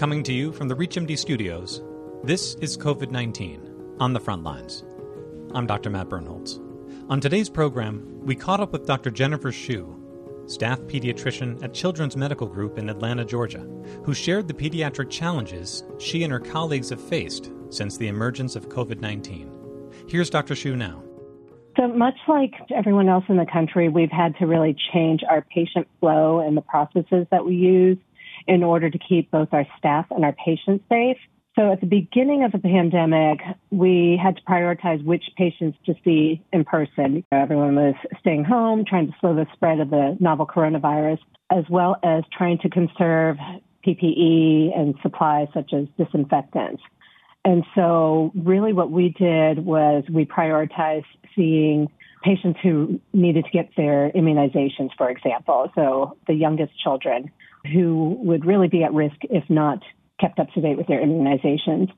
Coming to you from the ReachMD studios, this is COVID 19 on the front lines. I'm Dr. Matt Birnholz. On today's program, we caught up with Dr. Jennifer Shu, staff pediatrician at Children's Medical Group in Atlanta, Georgia, who shared the pediatric challenges she and her colleagues have faced since the emergence of COVID 19. Here's Dr. Shu now. So, much like everyone else in the country, we've had to really change our patient flow and the processes that we use in order to keep both our staff and our patients safe. So, at the beginning of the pandemic, we had to prioritize which patients to see in person. Everyone was staying home, trying to slow the spread of the novel coronavirus, as well as trying to conserve PPE and supplies such as disinfectants. And so, really, what we did was we prioritized seeing patients who needed to get their immunizations, for example. So, the youngest children who would really be at risk if not kept up to date with their immunizations.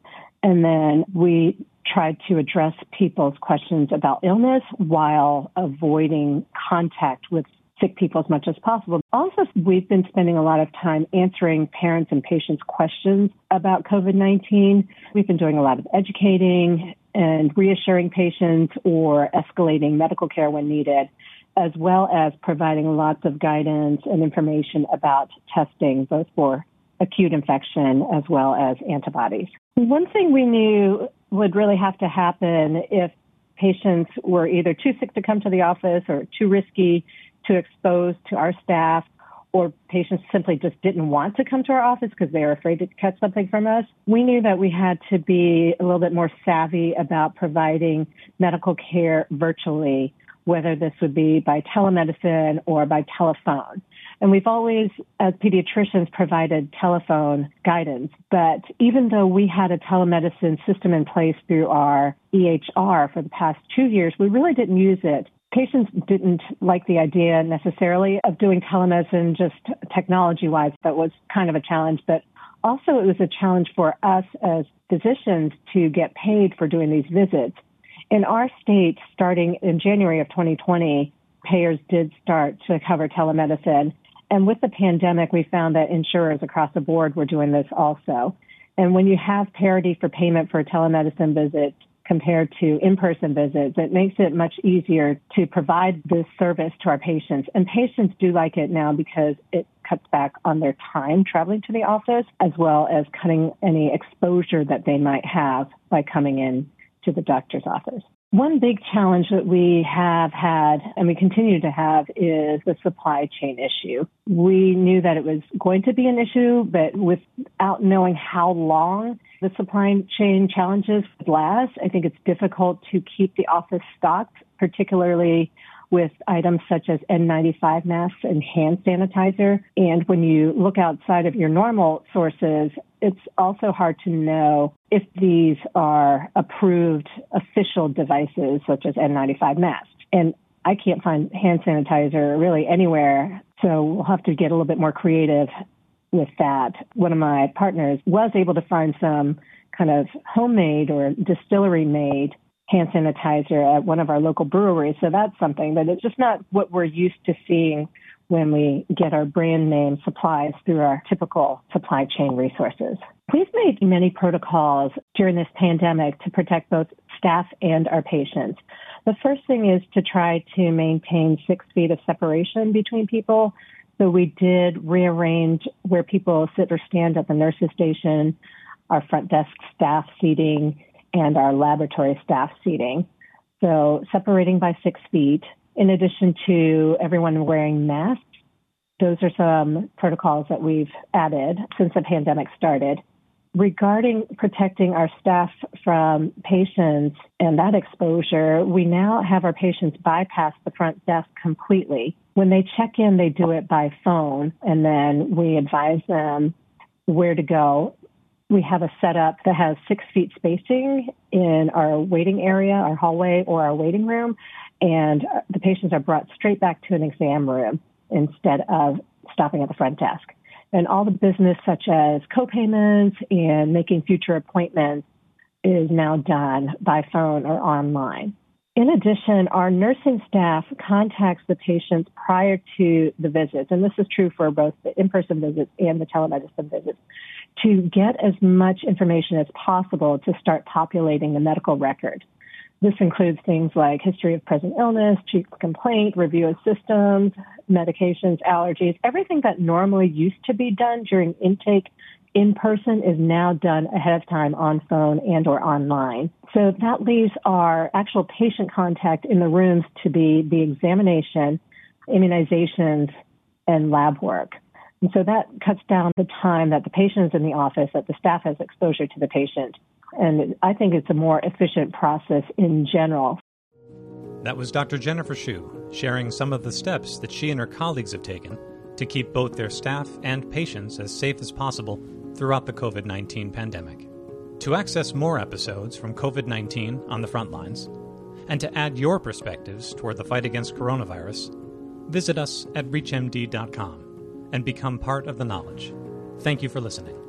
And then we tried to address people's questions about illness while avoiding contact with sick people as much as possible. Also, we've been spending a lot of time answering parents and patients' questions about COVID 19. We've been doing a lot of educating and reassuring patients or escalating medical care when needed, as well as providing lots of guidance and information about testing, both for acute infection as well as antibodies. One thing we knew would really have to happen if patients were either too sick to come to the office or too risky to expose to our staff or patients simply just didn't want to come to our office because they were afraid to catch something from us, we knew that we had to be a little bit more savvy about providing medical care virtually, whether this would be by telemedicine or by telephone. And we've always, as pediatricians, provided telephone guidance. But even though we had a telemedicine system in place through our EHR for the past two years, we really didn't use it patients didn't like the idea necessarily of doing telemedicine just technology wise. That was kind of a challenge, but also it was a challenge for us as physicians to get paid for doing these visits. In our state, starting in January of 2020, payers did start to cover telemedicine. And with the pandemic, we found that insurers across the board were doing this also. And when you have parity for payment for a telemedicine visit, compared to in-person visits, it makes it much easier to provide this service to our patients. And patients do like it now because it cuts back on their time traveling to the office, as well as cutting any exposure that they might have by coming in to the doctor's office. One big challenge that we have had and we continue to have is the supply chain issue. We knew that it was going to be an issue, but without knowing how long the supply chain challenges would last, I think it's difficult to keep the office stocked, particularly with items such as N95 masks and hand sanitizer. And when you look outside of your normal sources, it's also hard to know if these are approved official devices such as N95 masks. And I can't find hand sanitizer really anywhere, so we'll have to get a little bit more creative with that. One of my partners was able to find some kind of homemade or distillery made hand sanitizer at one of our local breweries. So that's something, but it's just not what we're used to seeing when we get our brand name supplies through our typical supply chain resources. We've made many protocols during this pandemic to protect both staff and our patients. The first thing is to try to maintain six feet of separation between people. So we did rearrange where people sit or stand at the nurses station, our front desk staff seating, and our laboratory staff seating. So separating by six feet, in addition to everyone wearing masks. Those are some protocols that we've added since the pandemic started. Regarding protecting our staff from patients and that exposure, we now have our patients bypass the front desk completely. When they check in, they do it by phone, and then we advise them where to go we have a setup that has six feet spacing in our waiting area, our hallway, or our waiting room, and the patients are brought straight back to an exam room instead of stopping at the front desk. And all the business, such as co-payments and making future appointments, is now done by phone or online. In addition, our nursing staff contacts the patients prior to the visits, and this is true for both the in person visits and the telemedicine visits, to get as much information as possible to start populating the medical record. This includes things like history of present illness, chief complaint, review of systems, medications, allergies, everything that normally used to be done during intake in person is now done ahead of time on phone and or online. So that leaves our actual patient contact in the rooms to be the examination, immunizations, and lab work. And so that cuts down the time that the patient is in the office, that the staff has exposure to the patient. And I think it's a more efficient process in general. That was Dr. Jennifer Shu sharing some of the steps that she and her colleagues have taken to keep both their staff and patients as safe as possible throughout the COVID 19 pandemic. To access more episodes from COVID 19 on the front lines, and to add your perspectives toward the fight against coronavirus, visit us at ReachMD.com and become part of the knowledge. Thank you for listening.